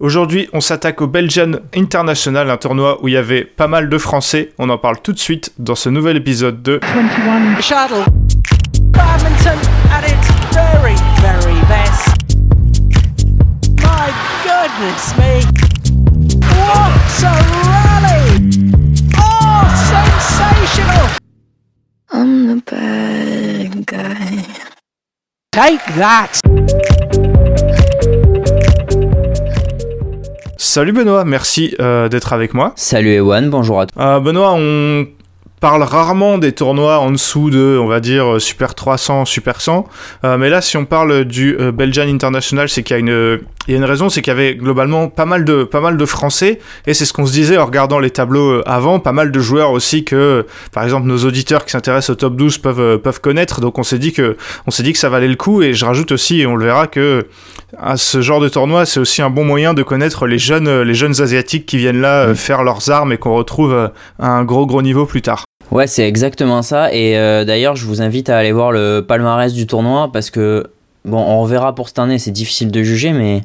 Aujourd'hui, on s'attaque au Belgian International, un tournoi où il y avait pas mal de Français. On en parle tout de suite dans ce nouvel épisode de 21 Shuttle. Badminton at its very, very best. My goodness me. What a rally! Oh, sensational! I'm the bad guy. Take that! Salut Benoît, merci euh, d'être avec moi. Salut Ewan, bonjour à tous. Euh, Benoît, on parle rarement des tournois en dessous de, on va dire, Super 300, Super 100. Euh, mais là, si on parle du euh, Belgian International, c'est qu'il y a une, il y a une raison, c'est qu'il y avait globalement pas mal de, pas mal de Français. Et c'est ce qu'on se disait en regardant les tableaux euh, avant, pas mal de joueurs aussi que, par exemple, nos auditeurs qui s'intéressent au top 12 peuvent, euh, peuvent connaître. Donc on s'est dit que, on s'est dit que ça valait le coup. Et je rajoute aussi, et on le verra, que à ce genre de tournoi, c'est aussi un bon moyen de connaître les jeunes, euh, les jeunes asiatiques qui viennent là euh, faire leurs armes et qu'on retrouve euh, à un gros gros niveau plus tard. Ouais, c'est exactement ça. Et euh, d'ailleurs, je vous invite à aller voir le palmarès du tournoi parce que, bon, on reverra pour cette année, c'est difficile de juger, mais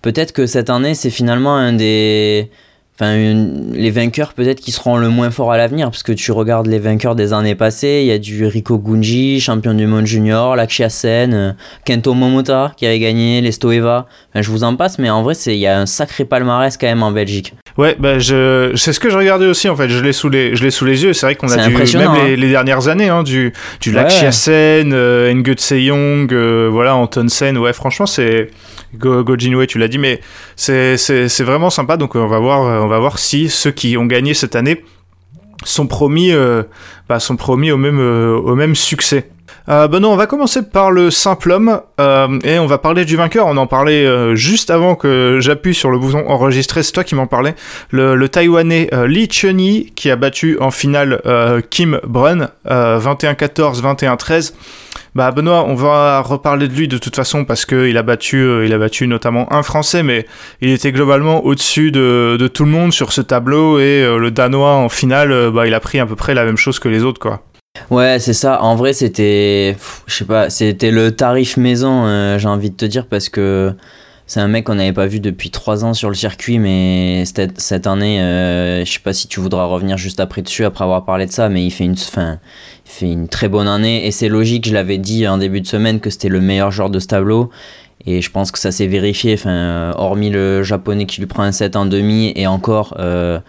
peut-être que cette année, c'est finalement un des. Enfin, les vainqueurs peut-être qui seront le moins forts à l'avenir, parce que tu regardes les vainqueurs des années passées, il y a du Rico Gunji, champion du monde junior, Lakshya Sen, euh, Kento Momota qui avait gagné, les Stoeva. Enfin, je vous en passe, mais en vrai, il y a un sacré palmarès quand même en Belgique. Ouais, bah je, c'est ce que je regardais aussi en fait. Je l'ai sous les, je l'ai sous les yeux. C'est vrai qu'on a du, même les, hein. les dernières années, hein, du, du Ouais. Lakshya Sen, euh, Ngutse Young, euh, voilà, Anton Sen. Ouais, franchement, c'est Go, Go Jinwei, tu l'as dit, mais c'est, c'est, c'est vraiment sympa. Donc on va voir, on va voir si ceux qui ont gagné cette année sont promis, euh, bah, sont promis au même, euh, au même succès. Euh, Benoît, on va commencer par le simple homme euh, et on va parler du vainqueur. On en parlait euh, juste avant que j'appuie sur le bouton enregistrer. C'est toi qui m'en parlais. Le, le Taïwanais euh, Lee Chun-yi qui a battu en finale euh, Kim Brun euh, 21-14, 21-13. Bah Benoît, on va reparler de lui de toute façon parce que il a battu, euh, il a battu notamment un Français, mais il était globalement au-dessus de, de tout le monde sur ce tableau et euh, le Danois en finale, euh, bah il a pris à peu près la même chose que les autres quoi. Ouais, c'est ça. En vrai, c'était, je sais pas, c'était le tarif maison, euh, j'ai envie de te dire, parce que c'est un mec qu'on n'avait pas vu depuis trois ans sur le circuit, mais cette, année, euh, je sais pas si tu voudras revenir juste après dessus, après avoir parlé de ça, mais il fait une, fin, il fait une très bonne année, et c'est logique, je l'avais dit en début de semaine que c'était le meilleur joueur de ce tableau. Et je pense que ça s'est vérifié, enfin, hormis le japonais qui lui prend un 7 en demi, et encore, euh,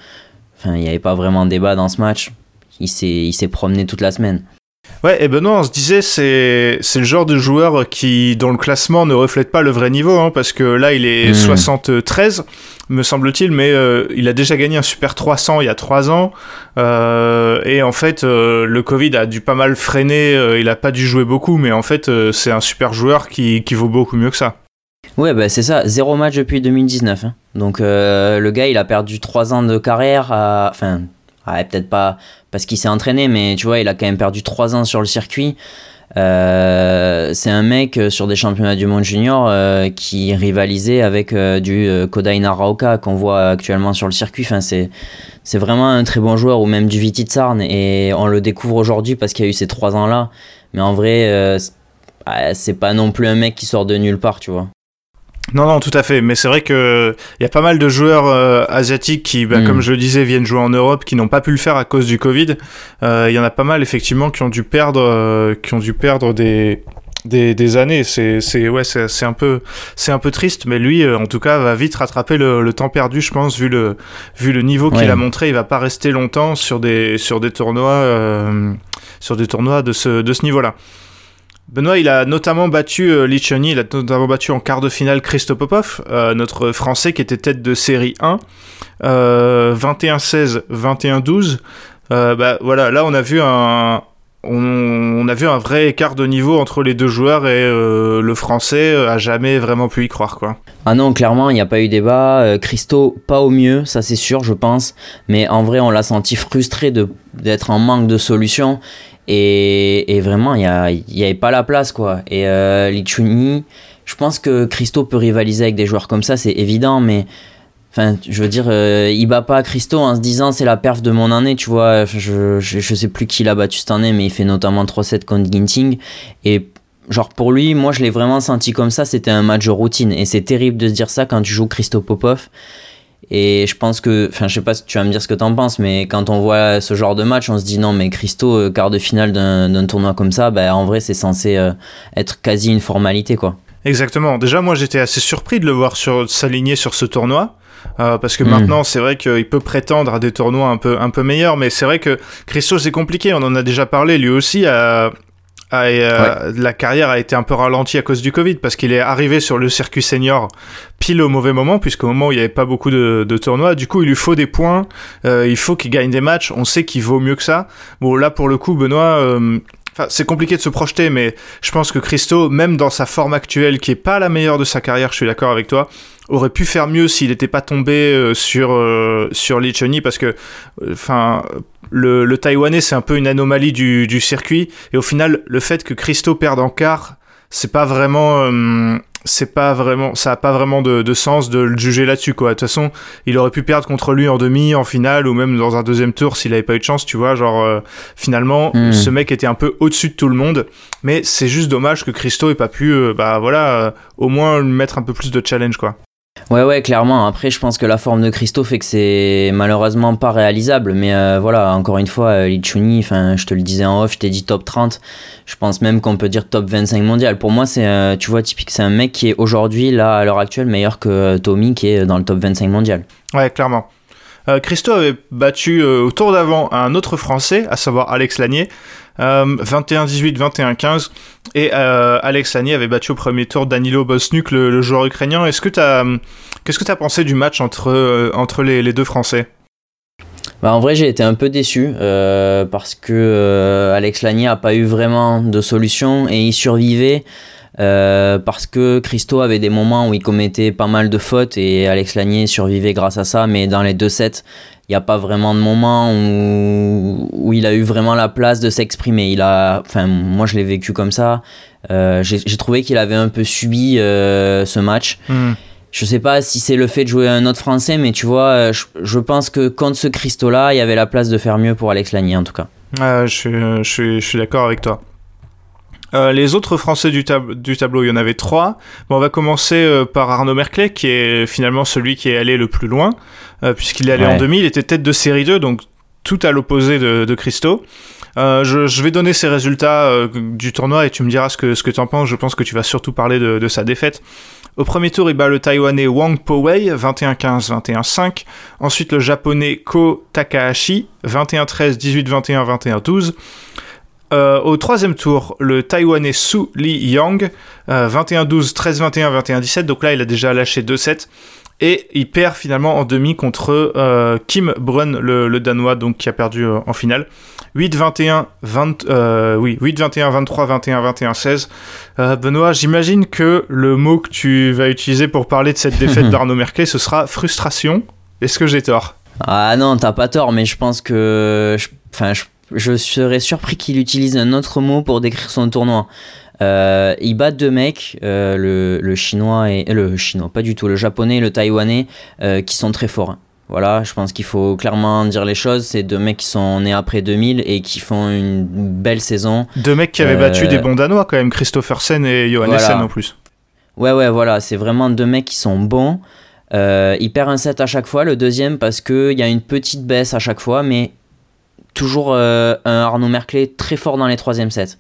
il n'y avait pas vraiment de débat dans ce match. Il s'est, il s'est promené toute la semaine. Ouais, et Benoît, on se disait, c'est, c'est le genre de joueur qui, dans le classement, ne reflète pas le vrai niveau, hein, parce que là, il est Mhm. 73, me semble-t-il, mais euh, il a déjà gagné un Super 300 il y a 3 ans, euh, et en fait, euh, le Covid a dû pas mal freiner, il a pas dû jouer beaucoup, mais en fait, c'est un super joueur qui, qui vaut beaucoup mieux que ça. Ouais, bah c'est ça, zéro match depuis 2019. hein. Donc euh, le gars, il a perdu 3 ans de carrière. à- Enfin, ouais, peut-être pas parce qu'il s'est entraîné, mais tu vois, il a quand même perdu 3 ans sur le circuit. Euh, c'est un mec euh, sur des championnats du monde junior euh, qui rivalisait avec euh, du euh, Kodai Naraoka qu'on voit actuellement sur le circuit. Enfin, c'est, c'est vraiment un très bon joueur, ou même du Viti Tsarn. Et on le découvre aujourd'hui parce qu'il y a eu ces 3 ans-là. Mais en vrai, ouais, c'est pas non plus un mec qui sort de nulle part, tu vois. Non, non, tout à fait. Mais c'est vrai que il y a pas mal de joueurs euh, asiatiques qui, bah, Mm. comme je le disais, viennent jouer en Europe, qui n'ont pas pu le faire à cause du Covid. Euh, Il y en a pas mal effectivement qui ont dû perdre, euh, qui ont dû perdre des des, des années. C'est c'est ouais, c'est c'est un peu c'est un peu triste. Mais lui, euh, en tout cas, va vite rattraper le, le temps perdu, je pense, vu le vu le niveau qu'il a montré. Il va pas rester longtemps sur des sur des tournois euh, sur des tournois de ce de ce niveau-là. Benoît, il a notamment battu euh, il a notamment battu en quart de finale Christo Popov, euh, notre Français qui était tête de série 1, euh, 21-16, 21-12. Euh, bah voilà, là on a vu un, on, a vu un vrai écart de niveau entre les deux joueurs et euh, le Français euh, a jamais vraiment pu y croire quoi. Ah non, clairement, il n'y a pas eu débat. Christo, pas au mieux, ça c'est sûr, je pense. Mais en vrai, on l'a senti frustré d'être en manque de solutions. Et, vraiment, il n'y avait pas la place, quoi. Et euh, Lee Chun-yi, je pense que Christo peut rivaliser avec des joueurs comme ça, c'est évident, mais. Enfin, je veux dire, euh, il bat pas Christo en se disant c'est la perf de mon année, tu vois. Je, je, je sais plus qui l'a battu cette année, mais il fait notamment 3-7 contre Ginting. Et genre pour lui, moi je l'ai vraiment senti comme ça, c'était un match de routine. Et c'est terrible de se dire ça quand tu joues Christo Popov. Et je pense que, enfin, je sais pas si tu vas me dire ce que t'en penses, mais quand on voit ce genre de match, on se dit non, mais Christo, euh, quart de finale d'un tournoi comme ça, bah, en vrai, c'est censé euh, être quasi une formalité, quoi. Exactement. Déjà, moi, j'étais assez surpris de le voir sur, s'aligner sur ce tournoi. Euh, parce que Mm. maintenant, c'est vrai qu'il peut prétendre à des tournois un peu, un peu meilleurs, mais c'est vrai que Christo, c'est compliqué. On en a déjà parlé. Lui aussi, a, a- euh, la carrière a été un peu ralentie à cause du Covid, parce qu'il est arrivé sur le circuit senior pile au mauvais moment, puisqu'au moment où il n'y avait pas beaucoup de, de tournois, du coup, il lui faut des points. euh, il faut qu'il gagne des matchs. On sait qu'il vaut mieux que ça. Bon, là, pour le coup, Benoît. euh, c'est compliqué de se projeter, mais je pense que Christo, même dans sa forme actuelle, qui est pas la meilleure de sa carrière, je suis d'accord avec toi, aurait pu faire mieux s'il n'était pas tombé euh, sur euh, sur Lee Chun-Yi, parce que, euh, enfin, le, le Taïwanais c'est un peu une anomalie du, du circuit, et au final, le fait que Christo perde en quart, c'est pas vraiment, euh, c'est pas vraiment, ça a pas vraiment de, de sens de le juger là-dessus, quoi. De toute façon, il aurait pu perdre contre lui en demi, en finale, ou même dans un deuxième tour s'il avait pas eu de chance, tu vois, genre. euh, finalement, Hmm. ce mec était un peu au-dessus de tout le monde, mais c'est juste dommage que Christo ait pas pu, euh, bah voilà, au moins lui mettre un peu plus de challenge, quoi. Ouais, ouais, clairement. Après, je pense que la forme de Christo fait que c'est malheureusement pas réalisable. Mais euh, voilà, encore une fois, euh, Lee Chun-Yi, enfin, je te le disais en off, je t'ai dit top 30. Je pense même qu'on peut dire top 25 mondial. Pour moi, c'est, euh, tu vois, typique, c'est un mec qui est aujourd'hui, là, à l'heure actuelle, meilleur que euh, Tommy, qui est dans le top 25 mondial. Ouais, clairement. Christo avait battu au tour d'avant un autre Français, à savoir Alex Lanier, euh, 21-18, 21-15, et euh, Alex Lanier avait battu au premier tour Danilo Bosnuk, le, joueur ukrainien. Est-ce que t'as, qu'est-ce que t'as pensé du match entre euh, entre les, deux Français? Bah, en vrai, j'ai été un peu déçu euh, parce que euh, Alex Lanier a pas eu vraiment de solution et il survivait euh, parce que Christo avait des moments où il commettait pas mal de fautes et Alex Lanier survivait grâce à ça. Mais dans les deux sets, il n'y a pas vraiment de moment où, où il a eu vraiment la place de s'exprimer. Il a, enfin, moi je l'ai vécu comme ça. Euh, j'ai trouvé qu'il avait un peu subi euh, ce match. Hmm. Je sais pas si c'est le fait de jouer un autre français, mais tu vois, euh, je, je pense que contre ce Christo-là, il y avait la place de faire mieux pour Alex Lanier en tout cas. Euh, je je suis d'accord avec toi. Euh, les autres Français du, tab- du tableau, il y en avait trois. Bon, on va commencer euh, par Arnaud Merclé, qui est finalement celui qui est allé le plus loin, euh, puisqu'il est allé en demi. Il était tête de série 2, donc tout à l'opposé de, de Christo. Je, je vais donner ses résultats du tournoi et tu me diras ce que, ce que tu en penses. Je pense que tu vas surtout parler de, de sa défaite. Au premier tour, il bat le Taïwanais Wang Po-wei, 21-15, 21-5. Ensuite, le Japonais Ko Takahashi, 21-13, 18-21, 21-12. Euh, au troisième tour, le Taïwanais Su Li Yang, euh, 21-12, 13-21, 21-17. Donc là, il a déjà lâché 2 sets. Et il perd finalement en demi contre euh, Kim Brun, le, le Danois, donc qui a perdu euh, en finale. 8-21, 20, euh, oui, 8-21, 23, 21, 21, 16. Euh, Benoît, j'imagine que le mot que tu vas utiliser pour parler de cette défaite d'Arnaud Merquet, ce sera frustration. Est-ce que j'ai tort? Ah non, t'as pas tort, mais je pense que. je- Enfin, je, je serais surpris qu'il utilise un autre mot pour décrire son tournoi. Euh, il bat deux mecs, euh, le, le chinois et. euh, Le chinois, pas du tout, le japonais et le taïwanais, euh, qui sont très forts. Voilà, je pense qu'il faut clairement dire les choses. C'est deux mecs qui sont nés après 2000 et qui font une belle saison. Deux mecs qui avaient battu des bons Danois quand même, Christophersen et Johannessen Voilà. en plus. Ouais, ouais, voilà, c'est vraiment deux mecs qui sont bons. Il perd un set à chaque fois, le deuxième parce qu'il y a une petite baisse à chaque fois, mais toujours euh, un Arnaud Merclé très fort dans les troisièmes sets.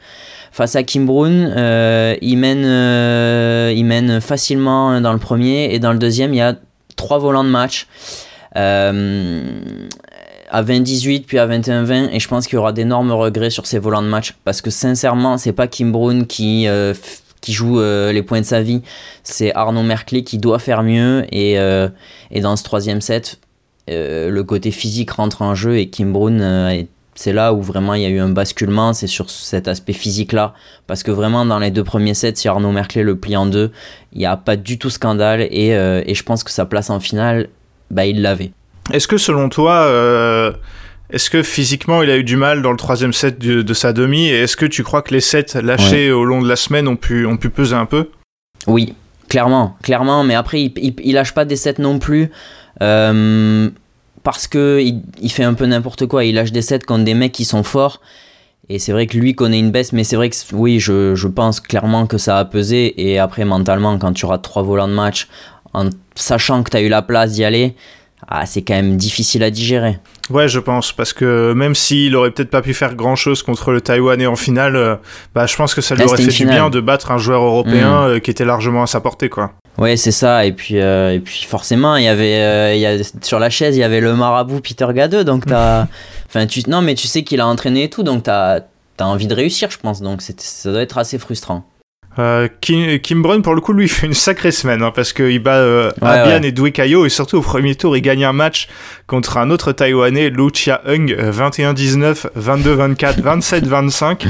Face à Kim Brun, euh, il, mène, euh, il mène facilement dans le premier et dans le deuxième, il y a trois volants de match. À 20-18 puis à 21-20 et je pense qu'il y aura d'énormes regrets sur ces volants de match parce que sincèrement c'est pas Kim Brun qui, qui joue les points de sa vie c'est Arnaud Merclé qui doit faire mieux et, et dans ce troisième set euh, le côté physique rentre en jeu et Kim Brun euh, est- c'est là où vraiment il y a eu un basculement c'est sur cet aspect physique là parce que vraiment dans les deux premiers sets si Arnaud Merclé le plie en deux il n'y a pas du tout scandale et, euh, et je pense que sa place en finale bah, il l'avait. Est-ce que selon toi, est-ce que physiquement il a eu du mal dans le troisième set de, de sa demi et est-ce que tu crois que les sets lâchés au long de la semaine ont pu, ont pu peser un peu? Oui, clairement, clairement, mais après il, il, il lâche pas des sets non plus parce que il, il fait un peu n'importe quoi. Il lâche des sets contre des mecs qui sont forts Et c'est vrai que lui connaît une baisse, mais c'est vrai que oui, je, je, pense clairement que ça a pesé. Et après, mentalement, quand tu rates trois volants de match, en sachant que tu as eu la place d'y aller, ah, c'est quand même difficile à digérer. Ouais, je pense, parce que même s'il aurait peut-être pas pu faire grand chose contre le Taïwanais en finale, euh, bah, je pense que ça lui aurait fait du bien de battre un joueur européen mm. euh, qui était largement à sa portée, quoi. Ouais, c'est ça. Et puis, euh, et puis forcément, il y avait, il y a, sur la chaise, il y avait le marabout Peter Gadeux, donc t'as, enfin, tu, non, mais tu sais qu'il a entraîné et tout, donc t'as, as envie de réussir, je pense. Donc ça doit être assez frustrant. Euh, Kim, Kim Brun, pour le coup, lui, fait une sacrée semaine, hein, parce qu'il bat euh, Abian et Dwi Kayo, et surtout au premier tour, il gagne un match contre un autre Taïwanais, Lu Chia Hung, 21-19, 22-24, 27-25.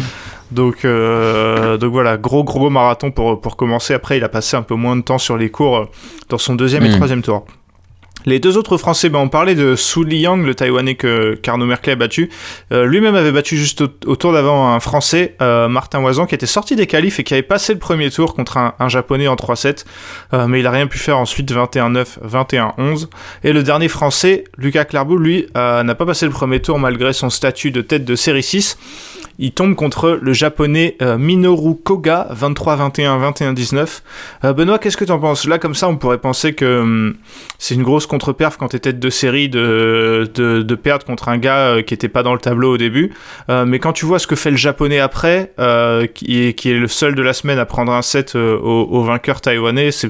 Donc, euh, donc voilà, gros gros marathon pour, pour commencer. Après, il a passé un peu moins de temps sur les cours euh, dans son deuxième et hmm. troisième tour. Les deux autres Français, ben on parlait de Su Liang, le Taïwanais que Carnot Merkel a battu. Euh, lui-même avait battu juste au, tour d'avant un Français, euh, Martin Oisan, qui était sorti des qualifs et qui avait passé le premier tour contre un, Japonais en 3-7. Euh, mais il a rien pu faire ensuite, 21-9, 21-11. Et le dernier Français, Lucas Clarbou, lui, n'a pas passé le premier tour malgré son statut de tête de série 6 il tombe contre le japonais euh, Minoru Koga, 23-21, 21-19. Euh, Benoît, qu'est-ce que tu en penses? Là, comme ça, on pourrait penser que hum, c'est une grosse contre-perf quand t'es tête de série de, de, perdre contre un gars euh, qui était pas dans le tableau au début. mais quand tu vois ce que fait le japonais après, qui est, le seul de la semaine à prendre un set au, vainqueur taïwanais, c'est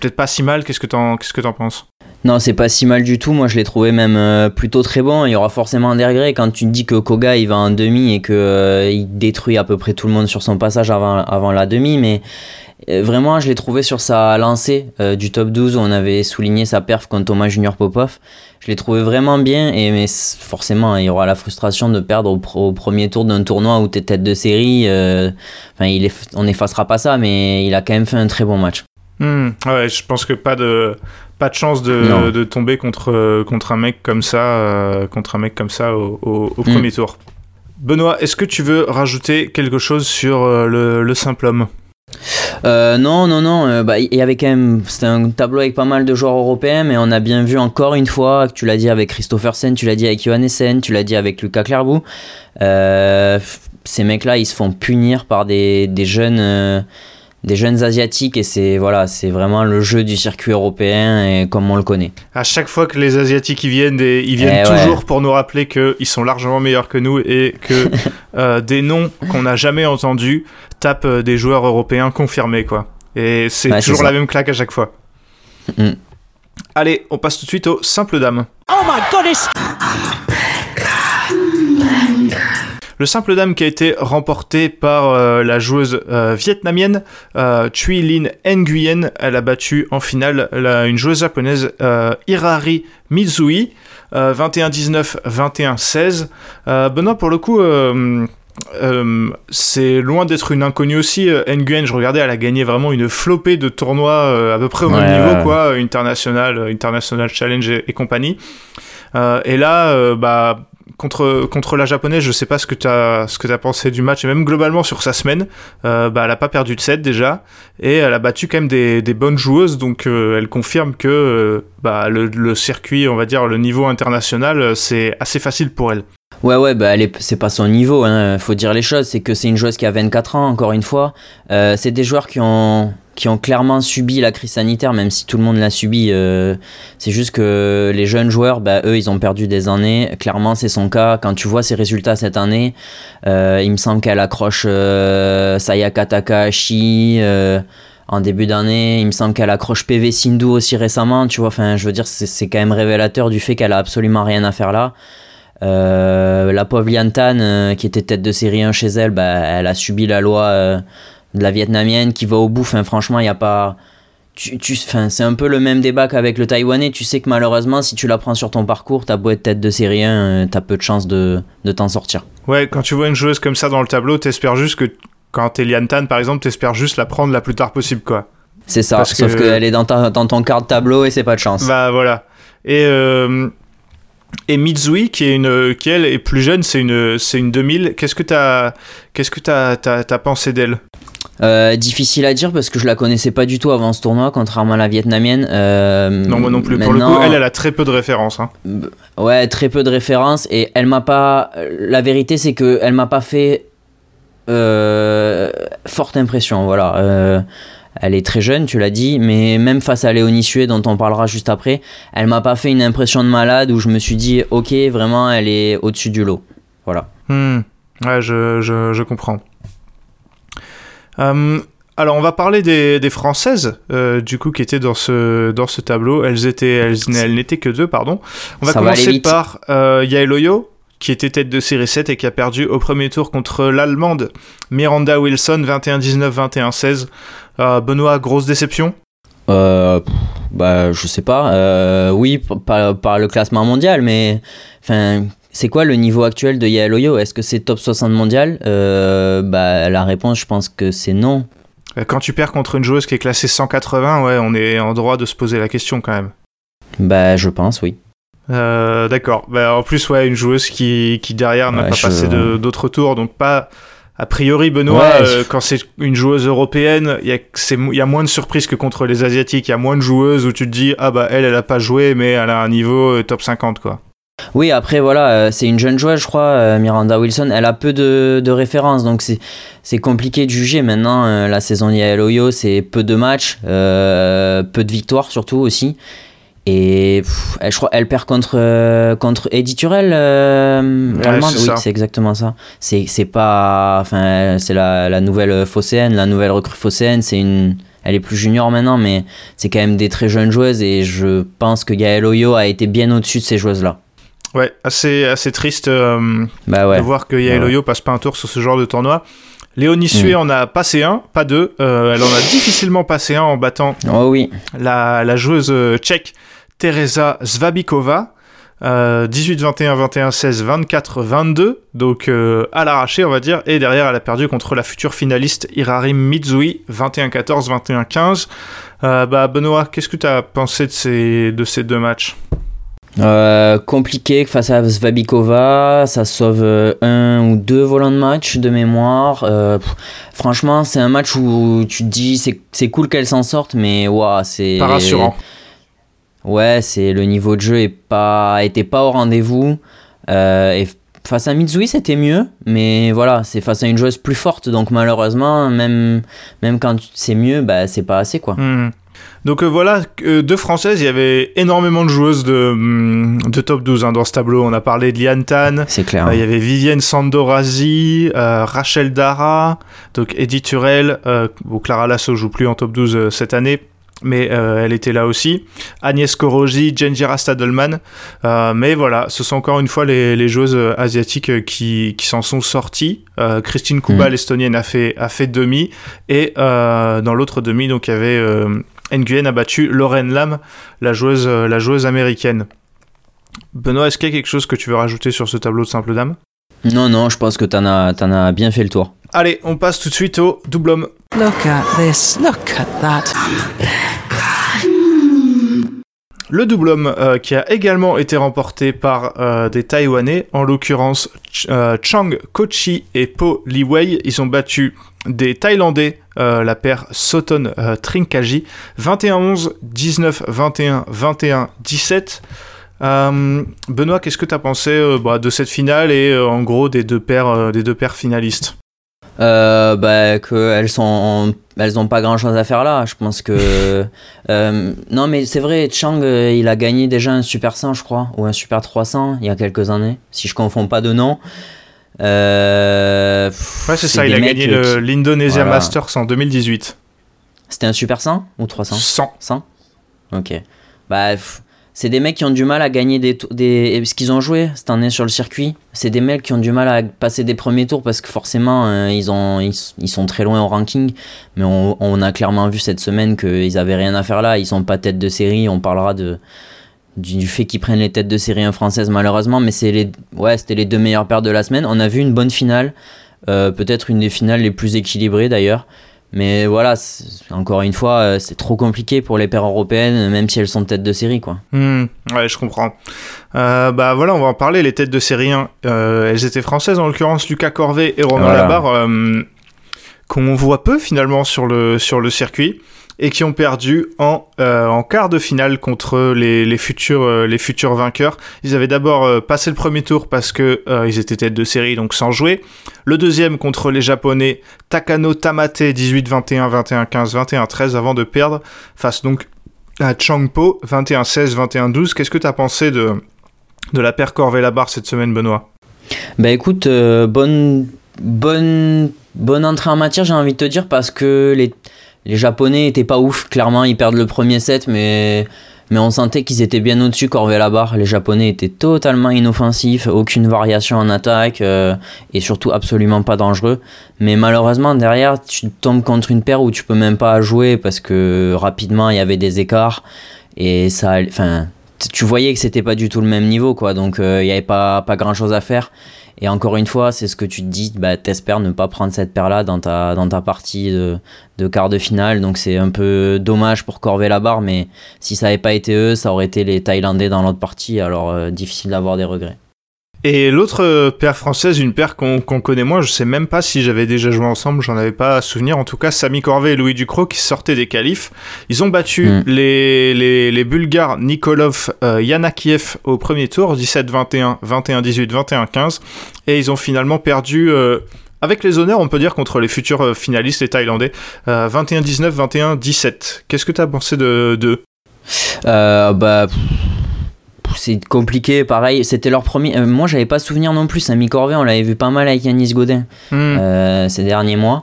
peut-être pas si mal. Qu'est-ce que t'en que t'en penses? Non, c'est pas si mal du tout. Moi, je l'ai trouvé même euh, plutôt très bon. Il y aura forcément un degré quand tu dis que Koga il va en demi et que euh, il détruit à peu près tout le monde sur son passage avant, avant la demi. Mais euh, vraiment, je l'ai trouvé sur sa lancée du top 12 où on avait souligné sa perf contre Thomas Junior Popov. Je l'ai trouvé vraiment bien. Et mais forcément, il y aura la frustration de perdre au, premier tour d'un tournoi où tu es tête de série. enfin, on n'effacera pas ça, mais il a quand même fait un très bon match. Hmm. ouais, je pense que pas de pas de chance de, de, tomber contre, contre un mec comme ça, euh, contre un mec comme ça au, au, mm. premier tour. Benoît, est-ce que tu veux rajouter quelque chose sur euh, le, le, simple homme? Euh, non, non, non. bah, il y avait quand même. C'était un tableau avec pas mal de joueurs européens, mais on a bien vu encore une fois, tu l'as dit avec Christophersen, tu l'as dit avec Johannessen, tu l'as dit avec Lucas Clairbout. ces mecs-là, ils se font punir par des, des jeunes des jeunes asiatiques et c'est voilà, c'est vraiment le jeu du circuit européen et comme on le connaît. À chaque fois que les asiatiques y viennent, ils viennent eh toujours pour nous rappeler qu'ils sont largement meilleurs que nous et que euh, des noms qu'on n'a jamais entendus tapent euh, des joueurs européens confirmés quoi. Et c'est toujours la même claque à chaque fois. Mm. Allez, on passe tout de suite au simple dame. Oh my goodness! Le simple dame qui a été remporté par euh, la joueuse euh, vietnamienne euh, Chui Lin Nguyen. Elle a battu en finale une joueuse japonaise Hirari Mizui. 21-19, 21-16. Benoît, pour le coup, c'est loin d'être une inconnue aussi. Nguyen, je regardais, elle a gagné vraiment une flopée de tournois à peu près au même niveau, quoi, international, international challenge et, et compagnie. et là, bah, contre, contre la japonaise, je sais pas ce que tu as, ce que pensé du match, et même globalement sur sa semaine, euh, bah, elle a pas perdu de 7 déjà, et elle a battu quand même des, des bonnes joueuses, donc euh, elle confirme que euh, bah, le, le, circuit, on va dire, le niveau international, c'est assez facile pour elle. Ouais, ouais, bah, c'est pas son niveau, hein, faut dire les choses, c'est que c'est une joueuse qui a 24 ans, encore une fois. c'est des joueurs qui ont, qui ont clairement subi la crise sanitaire, même si tout le monde l'a subi. Euh, c'est juste que les jeunes joueurs, bah, eux, ils ont perdu des années. Clairement, c'est son cas. Quand tu vois ses résultats cette année, euh, il me semble qu'elle accroche euh, Sayaka Takahashi en début d'année. Il me semble qu'elle accroche PV Sindhu aussi récemment. Tu vois, enfin, je veux dire, c'est quand même révélateur du fait qu'elle a absolument rien à faire là. la pauvre Liantan, qui était tête de série 1 chez elle, bah, elle a subi la loi de la vietnamienne qui va au bout. franchement, il n'y a pas. Tu, tu, c'est un peu le même débat qu'avec le taïwanais. Tu sais que malheureusement, si tu la prends sur ton parcours, t'as beau être tête de série 1, euh, t'as peu de chances de, de t'en sortir. Ouais, quand tu vois une joueuse comme ça dans le tableau, t'espères juste que quand t'es Lian Tan, par exemple, t'espères juste la prendre la plus tard possible, quoi. C'est ça, sauf qu'elle est dans, dans ton quart de tableau et c'est pas de chance. Bah voilà. Et, euh, et Mitsui, qui, est une, qui elle est plus jeune, c'est une, c'est une 2000. Qu'est-ce que t'as, qu'est-ce que t'as, t'as, t'as pensé d'elle? Euh, difficile à dire parce que je la connaissais pas du tout avant ce tournoi, contrairement à la vietnamienne. Euh, Non, moi non plus. Pour le coup, elle, elle a très peu de références. hein. Ouais, très peu de références et elle m'a pas. La vérité, c'est que elle m'a pas fait euh, forte impression. Voilà. Euh, elle est très jeune, tu l'as dit, mais même face à Léonie Sué, dont on parlera juste après, elle m'a pas fait une impression de malade où je me suis dit, ok, vraiment, elle est au-dessus du lot. Voilà. Hmm. Ouais, je, je, je comprends. Euh, alors, on va parler des, des Françaises, euh, du coup, qui étaient dans ce, dans ce tableau. Elles étaient, elles, elles n'étaient que deux, pardon. On va Ça commencer par euh, Yael Oyo, qui était tête de série 7 et qui a perdu au premier tour contre l'Allemande Miranda Wilson, 21-19, 21-16. Euh, Benoît, grosse déception? Euh, bah, je sais pas. Oui, par, par le classement mondial, mais enfin, c'est quoi le niveau actuel de Yael Oyo? Est-ce que c'est top 60 mondial? Euh, Bah, la réponse, je pense que c'est non. Euh, Quand tu perds contre une joueuse qui est classée 180, ouais, on est en droit de se poser la question quand même. Bah, je pense, oui. Euh, D'accord. Bah, en plus, ouais, une joueuse qui, qui derrière n'a Ouais, pas je- passé d'autres tours, donc pas. A priori, Benoît, Ouais, euh, quand c'est une joueuse européenne, il y, y a moins de surprises que contre les Asiatiques. Il y a moins de joueuses où tu te dis, ah bah elle, elle a pas joué, mais elle a un niveau top 50, quoi. Oui, après, voilà, euh, c'est une jeune joueuse, je crois, euh, Miranda Wilson. Elle a peu de, de références, donc c'est, compliqué de juger. Maintenant, euh, la saison de Yael Oyo, c'est peu de matchs, peu de victoires surtout aussi. Et pff, elle, je crois elle perd contre, contre Eddie Turel, Ouais, l'Allemande. c'est Oui, c'est exactement ça. C'est, pas. Enfin, c'est la, la nouvelle phocéenne, la nouvelle recrue phocéenne. C'est une. Elle est plus junior maintenant, mais c'est quand même des très jeunes joueuses et je pense que Yael Oyo a été bien au-dessus de ces joueuses-là. Ouais, assez, assez triste euh, Bah ouais. de voir que Yael Ouais, ouais. Oyo passe pas un tour sur ce genre de tournoi. Léonie Sué Mm. en a passé un, pas deux. Euh, elle en a difficilement passé un en battant Oh oui. la, la joueuse euh, tchèque Teresa Zvabikova. euh, 18-21, 21-16, 24-22, donc euh, à l'arraché on va dire, et derrière elle a perdu contre la future finaliste Irarim Mitsui, 21-14, 21-15. Euh, bah Benoît, qu'est-ce que tu as pensé de ces, de ces deux matchs? Euh, compliqué face à Svabikova, ça sauve euh, un ou deux volants de match de mémoire. Euh, pff, franchement, c'est un match où tu te dis c'est c'est cool qu'elle s'en sorte, mais ouah, c'est Pas rassurant. Ouais, c'est le niveau de jeu est pas était pas au rendez-vous. Et face à Mitsui, c'était mieux, mais voilà, c'est face à une joueuse plus forte, donc malheureusement, même même quand c'est mieux, bah c'est pas assez quoi. Hmm. Donc euh, voilà, euh, deux françaises, il y avait énormément de joueuses de, hum, de top 12 hein, dans ce tableau. On a parlé de Liane Tan, C'est clair. Euh, Il y avait Vivienne Sandorazi, Rachel Dara, donc Edith Turel. Bon, Clara Lasso joue plus en top 12 euh, cette année, mais elle était là aussi. Agnès Koroji, Jenjira Stadelman. Mais voilà, ce sont encore une fois les, les joueuses asiatiques qui, qui s'en sont sorties. Euh, Christine Kuba, Mhm. l'estonienne, a fait, a fait demi. Et euh, dans l'autre demi, donc il y avait euh, Nguyen a battu Lauren Lam, la joueuse, euh, la joueuse américaine. Benoît, est-ce qu'il y a quelque chose que tu veux rajouter sur ce tableau de simple dame? Non non, je pense que t'en as t'en as bien fait le tour. Allez, on passe tout de suite au double homme. Look at this. Look at that. Le double homme euh, qui a également été remporté par euh, des Taïwanais, en l'occurrence Ch- euh, Chang Kochi et Po Liwei. Ils ont battu des Thaïlandais, euh, la paire Soton euh, Trinkaji, 21-11, 19-21, 21-17. Euh, Benoît, qu'est-ce que tu as pensé euh, bah, de cette finale et euh, en gros des deux paires, des deux paires finalistes? Bah, qu'elles sont elles ont pas grand chose à faire là. Je pense que non mais c'est vrai Chang il a gagné déjà un super 100 je crois ou un super 300 il y a quelques années si je confonds pas de nom euh, Ouais, c'est ça, il a gagné le- qui- l'Indonesia Voilà. Masters en 2018. c'était un super 100 ou 300 100. 100 ok bah pff, c'est des mecs qui ont du mal à gagner des, des parce qu'ils ont joué cette année sur le circuit c'est des mecs qui ont du mal à passer des premiers tours parce que forcément euh, ils ont ils, ils sont très loin au ranking mais on, on a clairement vu cette semaine qu'ils avaient rien à faire là ils sont pas tête de série on parlera de du, fait qu'ils prennent les têtes de série en française malheureusement mais c'est les ouais c'était les deux meilleures paires de la semaine on a vu une bonne finale euh, peut-être une des finales les plus équilibrées d'ailleurs mais voilà, encore une fois, euh, c'est trop compliqué pour les paires européennes, même si elles sont tête de série, quoi. Hmm, ouais, je comprends. Euh, bah voilà, on va en parler. Les têtes de série 1, euh, elles étaient françaises, en l'occurrence Lucas Corvet et Romain Voilà. Labarre. Qu'on voit peu finalement sur le, sur le circuit et qui ont perdu en, euh, en quart de finale contre les, futurs, euh, les futurs vainqueurs. Ils avaient d'abord euh, passé le premier tour parce que ils étaient tête de série, donc sans jouer. Le deuxième contre les Japonais Takano Tamate 18-21, 21-15, 21-13 avant de perdre face donc à Changpo 21-16, 21-12. Qu'est-ce que tu as pensé de, de la paire Corvée-Labarre cette semaine, Benoît? Bah écoute, bonne, bonne, bonne entrée en matière, j'ai envie de te dire, parce que les, les Japonais étaient pas ouf. Clairement, ils perdent le premier set, mais, on sentait qu'ils étaient bien au-dessus, Corvée la barre. Les Japonais étaient totalement inoffensifs, aucune variation en attaque, euh, et surtout absolument pas dangereux. Mais malheureusement, derrière, tu tombes contre une paire où tu peux même pas jouer parce que rapidement, il y avait des écarts, et ça, enfin, tu voyais que c'était pas du tout le même niveau, quoi. Donc, euh, il y avait pas, pas grand chose à faire. Et encore une fois, c'est ce que tu te dis, bah, t'espères ne pas prendre cette paire-là dans ta, dans ta partie de, de quart de finale. Donc c'est un peu dommage pour Corvée la barre, mais si ça n'avait pas été eux, ça aurait été les Thaïlandais dans l'autre partie. Alors euh, difficile d'avoir des regrets. Et l'autre euh, paire française, une paire qu'on qu'on connaît moins, je sais même pas si j'avais déjà joué ensemble, j'en avais pas à souvenir. En tout cas, Samy Corvée et Louis Ducrot qui sortaient des qualifs. Ils ont battu Mm. les, les, les Bulgares Nikolov euh, Yanakiev au premier tour, 17-21, 21-18, 21-15. Et ils ont finalement perdu. euh, avec les honneurs, on peut dire, contre les futurs euh, finalistes, les Thaïlandais. Euh, 21-19, 21-17. Qu'est-ce que tu as pensé de Euh, bah, pff, c'est compliqué, pareil. C'était leur premier. euh, moi, j'avais pas souvenir non plus. Samy Corvée, on l'avait vu pas mal avec Yanis Godin. Hmm. euh, ces derniers mois.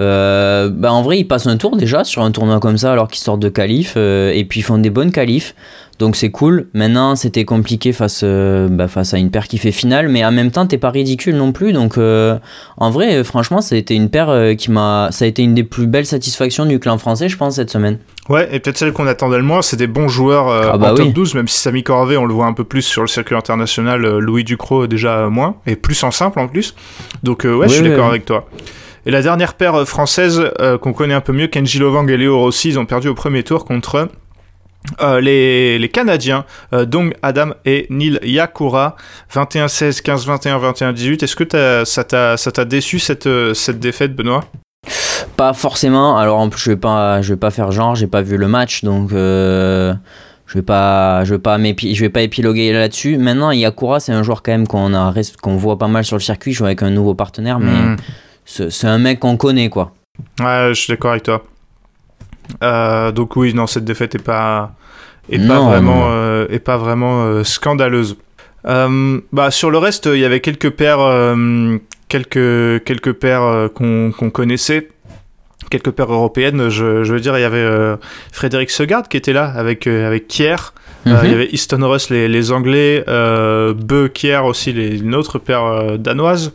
Euh, bah en vrai, ils passent un tour déjà sur un tournoi comme ça alors qu'ils sortent de qualif et puis ils font des bonnes qualifs. Donc c'est cool. Maintenant, c'était compliqué face, bah, face à une paire qui fait finale, mais en même temps, t'es pas ridicule non plus. Donc en vrai, franchement, ça a été une paire qui m'a. Ça a été une des plus belles satisfactions du clan français, je pense, cette semaine. Ouais, et peut-être celle qu'on attendait le moins, c'est des bons joueurs euh, Ah bah en top oui. 12, même si Samy Corvée, on le voit un peu plus sur le circuit international, euh, Louis Ducrot déjà euh, moins, et plus en simple en plus. Donc euh, ouais, je suis oui, d'accord avec toi. Et la dernière paire euh, française euh, qu'on connaît un peu mieux, Kenji Lovang et Léo Rossi, ils ont perdu au premier tour contre euh, les, les Canadiens, euh, Dong Adam et Neil Yakura, 21-16, 15-21, 21-18. Est-ce que t'as- ça t'a ça t'a déçu cette, cette défaite, Benoît? Pas forcément. Alors en plus, je vais pas, je vais pas faire genre, j'ai pas vu le match, donc euh, je vais pas, je vais pas je vais pas épiloguer là-dessus. Maintenant, Yakura, c'est un joueur quand même qu'on a, qu'on voit pas mal sur le circuit, jouer avec un nouveau partenaire, mais Hmm. c'est un mec qu'on connaît quoi. Ouais, je suis d'accord avec toi. Euh, donc oui, non, cette défaite est pas est pas vraiment euh, est pas vraiment scandaleuse. Bah sur le reste, il y avait quelques paires quelques quelques paires qu'on qu'on connaissait. Quelques paires européennes, je, je veux dire, il y avait euh, Frédéric Segard qui était là avec, euh, avec Kier, Euh, Mhm. il y avait Easton Russ, les, les Anglais, euh, Beu, Kier aussi, les, une autre paire euh, danoise.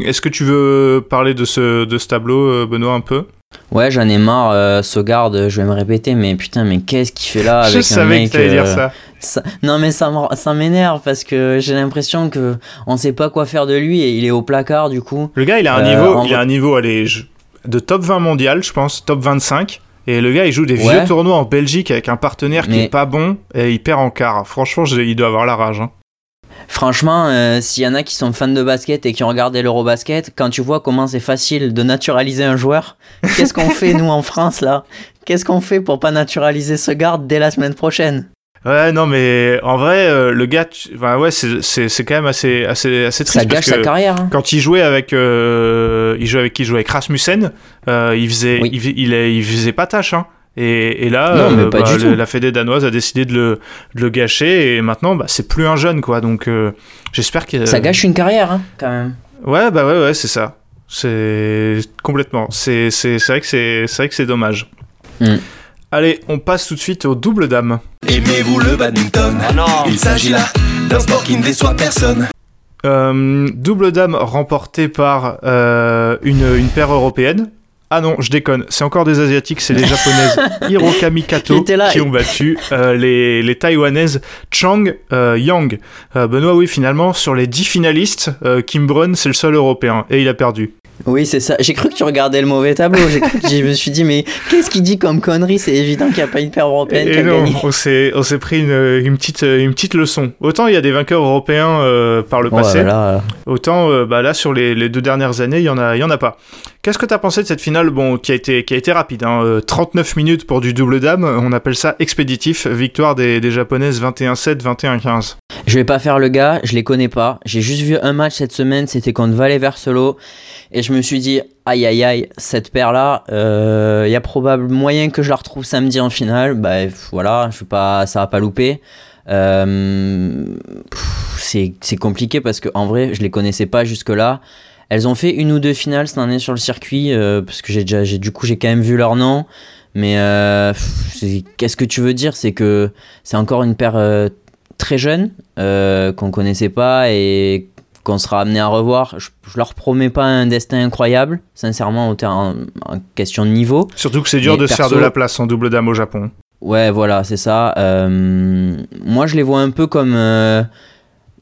Est-ce que tu veux parler de ce, de ce tableau, euh, Benoît, un peu? Ouais, j'en ai marre. Euh, Sogard, je vais me répéter, mais putain, mais qu'est-ce qu'il fait là avec Je un savais mec que t'allais dire euh, ça. ça- Non, mais ça m'énerve parce que j'ai l'impression que on sait pas quoi faire de lui et il est au placard du coup. Le gars, il a un Euh, niveau, en il a un niveau, allez, je- de top 20 mondial, je pense, top 25. Et le gars, il joue des Ouais. vieux tournois en Belgique avec un partenaire qui est pas bon et il perd en quart. Franchement, il doit avoir la rage. hein. Franchement, euh, s'il y en a qui sont fans de basket et qui ont regardé l'Eurobasket, quand tu vois comment c'est facile de naturaliser un joueur, qu'est-ce qu'on fait nous en France là? Qu'est-ce qu'on fait pour pas naturaliser ce garde dès la semaine prochaine? Ouais, non, mais en vrai, euh, le gars, enfin, ouais, c'est- quand même assez, assez, assez triste. Ça gâche parce sa que carrière. hein. Quand il jouait avec, euh, il jouait avec qui? Il jouait avec Rasmussen. euh, il faisait, Oui. il, il, il faisait pas tâche. Hein. Et, et là, Non, le- tout. la Fédé danoise a décidé de le, de le gâcher et maintenant, bah, c'est plus un jeune, quoi. Donc, j'espère que Ça gâche une carrière hein, quand même. Ouais, bah ouais, ouais, c'est ça. C'est complètement. C'est vrai que c'est c'est vrai que c'est dommage. Mm. Allez, on passe tout de suite au double dame. Aimez-vous le badminton Il s'agit là d'un sport qui ne déçoit personne. Euh, double dame remportée par euh, une, une paire européenne. Ah non, je déconne, c'est encore des asiatiques, c'est les japonaises Hiroka Mikato Qui étaient là. qui ont battu euh, les, les taïwanaises Chang euh, Yang. Euh, Benoît, oui, finalement, sur les 10 finalistes, euh, Kim Brun, c'est le seul européen et il a perdu. Oui, c'est ça. J'ai cru que tu regardais le mauvais tableau. J'ai cru que- je me suis dit, mais qu'est-ce qu'il dit comme connerie? C'est évident qu'il n'y a pas une paire européenne qui Et a non, gagné. on s'est, on s'est pris une, une petite, une petite leçon. Autant il y a des vainqueurs européens euh, par le Ouais, passé, autant euh, bah, là sur les, les deux dernières années, il y en a, il y en a pas. Qu'est-ce que tu as pensé de cette finale? Bon, qui, a été, qui a été rapide hein, euh, 39 minutes pour du double dame, on appelle ça expéditif. Victoire des, des japonaises 21-7, 21-15. Je vais pas faire le gars, je les connais pas. J'ai juste vu un match cette semaine, c'était contre Valle Verselo. Et je me suis dit, aïe aïe aïe, cette paire-là, il y a probable moyen que je la retrouve samedi en finale. Bah voilà, je suis pas, ça va pas louper. Euh, c'est compliqué parce que en vrai, je les connaissais pas jusque-là. Elles ont fait une ou deux finales cette année sur le circuit, euh, parce que j'ai déjà, du coup, j'ai quand même vu leur nom. Mais euh, qu'est-ce que tu veux dire? C'est que c'est encore une paire euh, très jeune, euh, qu'on connaissait pas et qu'on sera amené à revoir. Je, je leur promets pas un destin incroyable, sincèrement, en, en question de niveau. Surtout que c'est dur Mais de se faire de la place en double dame au Japon. Ouais, voilà, c'est ça. Euh, moi, je les vois un peu comme euh,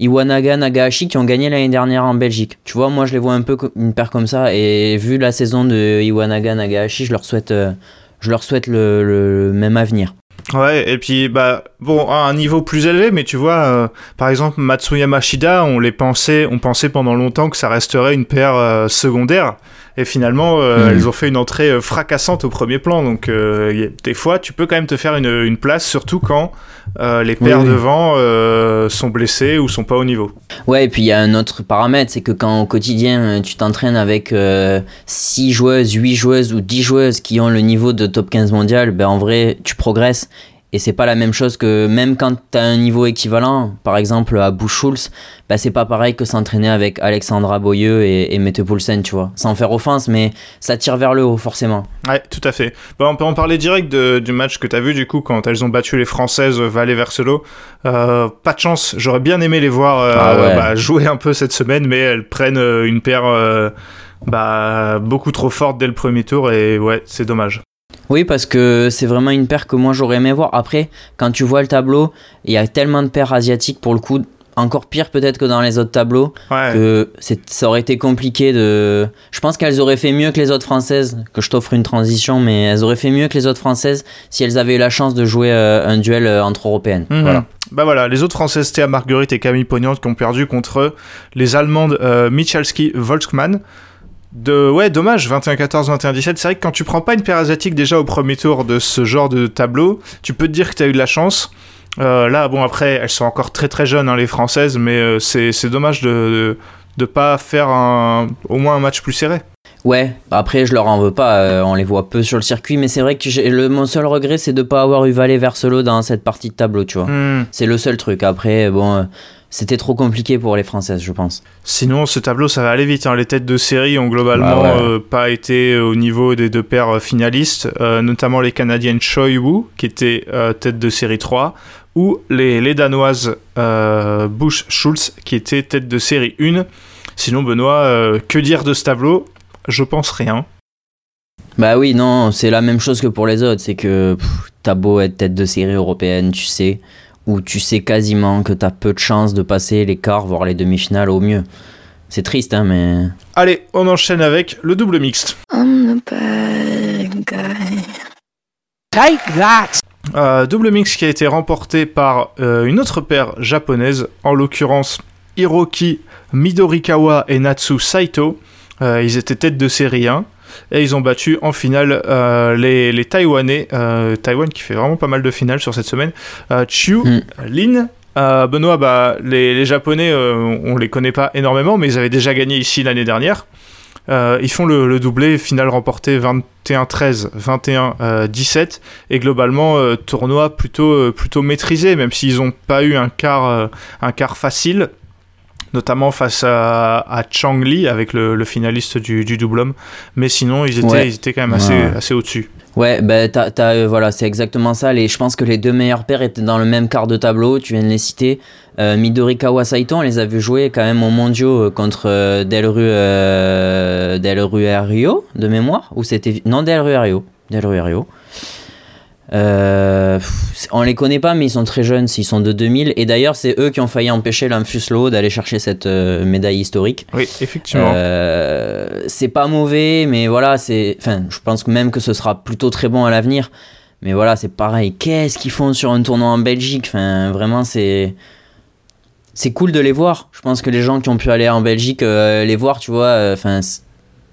Iwanaga, Nagahashi qui ont gagné l'année dernière en Belgique. Tu vois, moi, je les vois un peu comme une paire comme ça. Et vu la saison de Iwanaga, Nagahashi, je leur souhaite, euh, je leur souhaite le, le même avenir. Ouais, et puis, bah, bon, à un niveau plus élevé, mais tu vois, euh, par exemple, Matsuyama Shida, on les pensait, on pensait pendant longtemps que ça resterait une paire euh, secondaire, et finalement, euh, Mhm. elles ont fait une entrée euh, fracassante au premier plan, donc euh, des fois, tu peux quand même te faire une, une place, surtout quand euh, les paires Oui, oui. devant sont blessées ou sont pas au niveau. Ouais, et puis il y a un autre paramètre, c'est que quand au quotidien tu t'entraînes avec 6 joueuses, 8 joueuses ou 10 joueuses qui ont le niveau de top 15 mondial, ben en vrai tu progresses. Et c'est pas la même chose que même quand tu as un niveau équivalent, par exemple à Buchholz, ben c'est pas pareil que s'entraîner avec Alexandra Boyeux et, et Mette Poulsen, tu vois. Sans faire offense, mais ça tire vers le haut forcément. Ouais, tout à fait. Bon, on peut en parler direct de- du match que t'as vu, du coup, quand elles ont battu les Françaises euh, Valle Verselo. Euh, pas de chance, j'aurais bien aimé les voir euh, Ah ouais. bah, jouer un peu cette semaine, mais elles prennent euh, une paire euh, bah, beaucoup trop forte dès le premier tour, et ouais, c'est dommage. Oui, parce que c'est vraiment une paire que moi j'aurais aimé voir. Après, quand tu vois le tableau, il y a tellement de paires asiatiques pour le coup, encore pire peut-être que dans les autres tableaux, Ouais. que ça aurait été compliqué de. Je pense qu'elles auraient fait mieux que les autres françaises, que je t'offre une transition, mais elles auraient fait mieux que les autres françaises si elles avaient eu la chance de jouer euh, un duel euh, entre européennes. Mhm. Voilà. Bah voilà, les autres françaises Théa Marguerite et Camille Pognante qui ont perdu contre les Allemandes euh, Michalski Volkmann. De, ouais, dommage, 21-14, 21-17. C'est vrai que quand tu prends pas une paire asiatique déjà au premier tour de ce genre de tableau, tu peux te dire que tu as eu de la chance. Euh, là, bon, après, elles sont encore très très jeunes, hein, les françaises, mais euh, c'est c'est dommage de, de, de pas faire un, au moins un match plus serré. Ouais, après je leur en veux pas, euh, on les voit peu sur le circuit, mais c'est vrai que le, mon seul regret c'est de pas avoir eu Valet Verselo dans cette partie de tableau, tu vois. Hmm. C'est le seul truc. Après, bon, c'était trop compliqué pour les Françaises, je pense. Sinon, ce tableau, ça va aller vite. hein. Les têtes de série ont globalement Ah ouais. euh, pas été au niveau des deux paires euh, finalistes, euh, notamment les Canadiennes Choi Wu, qui étaient euh, tête de série 3, ou les, les Danoises euh, Bush Schulz, qui étaient tête de série 1. Sinon, Benoît, euh, que dire de ce tableau? Je pense rien. Bah oui, non, c'est la même chose que pour les autres. C'est que t'as beau être tête de série européenne, tu sais, ou tu sais quasiment que t'as peu de chances de passer les quarts, voire les demi-finales au mieux. C'est triste, hein, mais. Allez, on enchaîne avec le double mixte. I'm the bad guy. Take that! Euh, double mix qui a été remporté par euh, une autre paire japonaise, en l'occurrence Hiroki Midorikawa et Natsu Saito. Euh, ils étaient tête de série 1 et ils ont battu en finale euh, les, les Taïwanais. euh, Taïwan qui fait vraiment pas mal de finales sur cette semaine. Euh, Chiu, Mm. Lin. Benoît, bah, les, les Japonais, on les connaît pas énormément, mais ils avaient déjà gagné ici l'année dernière. Euh, ils font le, le doublé, finale remportée 21-13, 21-17, et globalement euh, tournoi plutôt, euh, plutôt maîtrisé, même s'ils n'ont pas eu un quart, un quart facile, notamment face à, à Chang Li avec le, le finaliste du, du double homme. Mais sinon, ils étaient, Ouais. ils étaient quand même assez, Ouais. assez au-dessus. Ouais, bah, t'as, euh, voilà, c'est exactement ça. Les, je pense que les deux meilleurs paires étaient dans le même quart de tableau. Tu viens de les citer. Euh, Midorikawa Saito, on les a vus jouer quand même au mondiaux euh, contre euh, Del Rio, de mémoire. Ou c'était. Non, Del Rio. Del Rio. Euh, on les connaît pas, mais ils sont très jeunes, ils sont de 2000. Et d'ailleurs, c'est eux qui ont failli empêcher l'Amphus d'aller chercher cette euh, médaille historique. Oui, effectivement. Euh, c'est pas mauvais, mais voilà, c'est. Enfin, je pense même que ce sera plutôt très bon à l'avenir. Mais voilà, c'est pareil. Qu'est-ce qu'ils font sur un tournoi en Belgique? Enfin, vraiment, c'est. C'est cool de les voir. Je pense que les gens qui ont pu aller en Belgique euh, les voir, tu vois, enfin,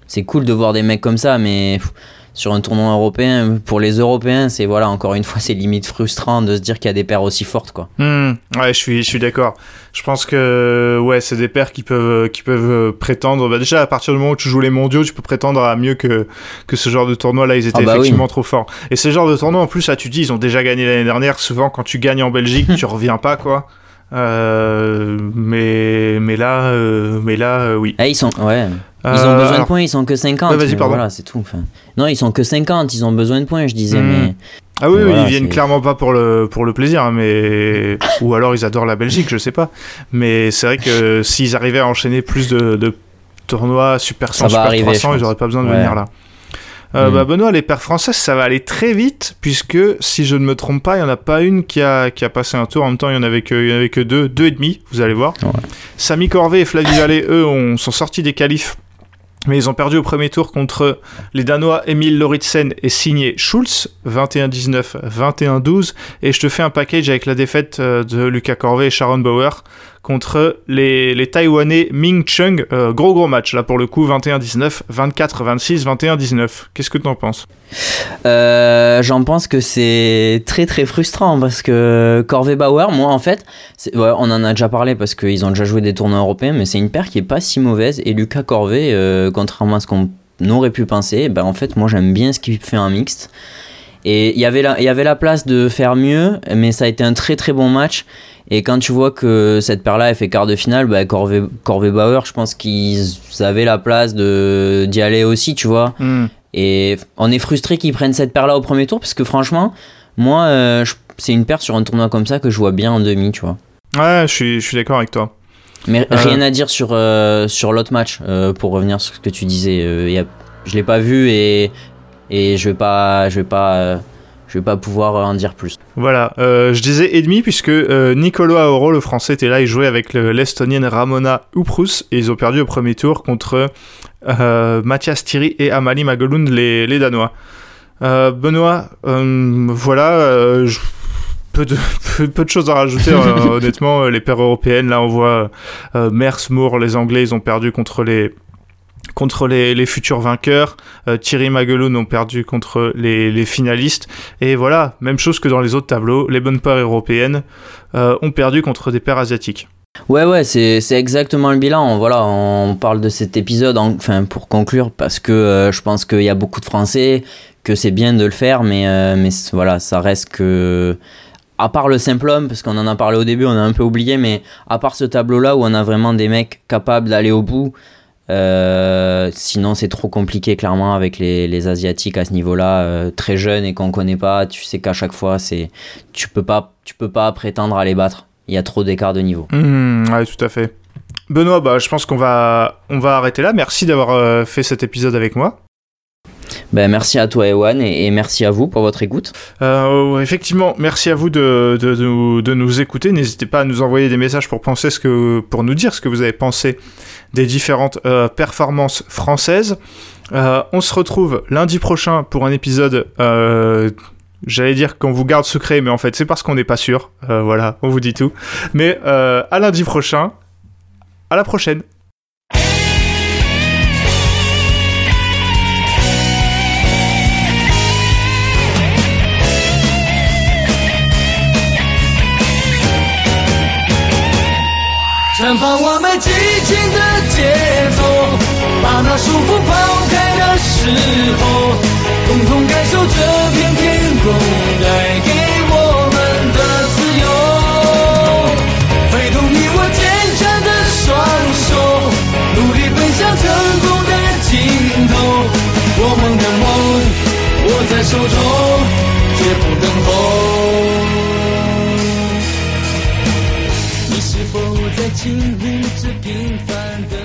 c'est cool de voir des mecs comme ça, mais pff, sur un tournoi européen, pour les Européens, c'est voilà, encore une fois, c'est limite frustrant de se dire qu'il y a des paires aussi fortes, quoi. Hmm, ouais, je suis, je suis d'accord. Je pense que ouais, c'est des paires qui peuvent, qui peuvent prétendre. Bah déjà, à partir du moment où tu joues les mondiaux, tu peux prétendre à mieux que, que ce genre de tournoi. Là, ils étaient Ah bah effectivement trop forts. Et ce genre de tournoi, en plus, là, tu dis, ils ont déjà gagné l'année dernière. Souvent, quand tu gagnes en Belgique, tu reviens pas, quoi. Euh, mais, mais là, euh, mais là, euh, oui. Ah, ils sont, ouais. Ils ont besoin alors- de points, ils sont que 50. Ouais, vas-y, pardon. Voilà, c'est tout. Enfin, non, ils sont que 50, ils ont besoin de points, je disais, Hmm. mais. Ah oui, oui, Voilà, ils viennent clairement pas pour le, pour le plaisir, hein, mais ou alors ils adorent la Belgique, je sais pas. Mais c'est vrai que s'ils arrivaient à enchaîner plus de, de tournois Super 100, Ça va Super arriver, 300, je ils auraient pas besoin de Ouais. venir là. Euh, bah, Benoît, les paires françaises, ça va aller très vite, puisque si je ne me trompe pas, il n'y en a pas une qui a, qui a passé un tour. En même temps, il y en avait que, il y en avait que deux, deux et demi, vous allez voir. Ouais. Samy Corvet et Flavie Vallée, eux, ont, sont sortis des qualifs. Mais ils ont perdu au premier tour contre les Danois Emil Lauritsen et Signé Schulz, 21-19, 21-12. Et je te fais un package avec la défaite euh, de Lucas Corvet et Sharon Bauer contre les, les Taïwanais Ming Chung. Euh, gros gros match là pour le coup, 21-19, 24-26, 21-19. Qu'est-ce que t'en penses? Euh, J'en pense que c'est très très frustrant parce que Corvée Bauer, moi en fait, on en a déjà parlé parce qu'ils ont déjà joué des tournois européens, mais c'est une paire qui est pas si mauvaise. Et Lucas Corvée, euh, contrairement à ce qu'on aurait pu penser, ben en fait, moi j'aime bien ce qu'il fait en mixte. Et il y avait la place de faire mieux, mais ça a été un très très bon match. Et quand tu vois que cette paire-là, elle fait quart de finale, bah, Corvée, Corvée Bauer, je pense qu'ils avaient la place d'y aller aussi, tu vois. Hmm. Et on est frustré qu'ils prennent cette paire-là au premier tour parce que franchement, moi, euh, c'est une paire sur un tournoi comme ça que je vois bien en demi, tu vois. Ouais, je suis, je suis d'accord avec toi. Mais Euh. rien à dire sur, euh, sur l'autre match, pour revenir sur ce que tu disais. Y a, je l'ai pas vu et, et je vais pas, je vais pas, je vais pas pouvoir en dire plus. Voilà, euh, je disais et demi puisque euh, Nicolo Aoro, le français, était là, il jouait avec le- l'estonienne Ramona Uprus et ils ont perdu au premier tour contre euh, Mathias Thierry et Amalie Magelund, les, les Danois. Euh, Benoît, euh, voilà, euh, je- peu, de, peu, peu de choses à rajouter, euh, honnêtement, euh, les paires européennes, là on voit euh, Mers, Moore, les Anglais, ils ont perdu contre les contre les, futurs vainqueurs, Euh, Thierry Magelund ont perdu contre les, finalistes, et voilà, même chose que dans les autres tableaux, les bonnes paires européennes euh, ont perdu contre des paires asiatiques. Ouais, ouais, c'est c'est exactement le bilan. Voilà, on parle de cet épisode, en- enfin, pour conclure, parce que euh, je pense qu'il y a beaucoup de Français, que c'est bien de le faire, mais, mais voilà, ça reste que. À part le simple homme, parce qu'on en a parlé au début, on a un peu oublié, mais à part ce tableau-là où on a vraiment des mecs capables d'aller au bout, euh, sinon c'est trop compliqué clairement avec les, les Asiatiques à ce niveau-là, euh, très jeunes et qu'on connaît pas. Tu sais qu'à chaque fois, c'est tu peux pas, tu peux pas prétendre à les battre. Il y a trop d'écart de niveau. Mmh, ouais, tout à fait. Benoît, bah, je pense qu'on va, on va arrêter là. Merci d'avoir euh, fait cet épisode avec moi. Ben, merci à toi, Ewan, et, merci à vous pour votre écoute. Euh, effectivement, merci à vous de, de, de nous écouter. N'hésitez pas à nous envoyer des messages pour, penser ce que, pour nous dire ce que vous avez pensé des différentes euh, performances françaises. Euh, on se retrouve lundi prochain pour un épisode. euh, J'allais dire qu'on vous garde secret, mais en fait c'est parce qu'on n'est pas sûr. Euh, voilà, on vous dit tout. Mais euh, à lundi prochain. À la prochaine. 绽放我们激情的节奏，把那束缚抛开的时候，共同感受这片天空带给我们的自由。挥动你我坚强的双手，努力奔向成功的尽头。我们的梦握在手中，绝不等候。不再经历这平凡的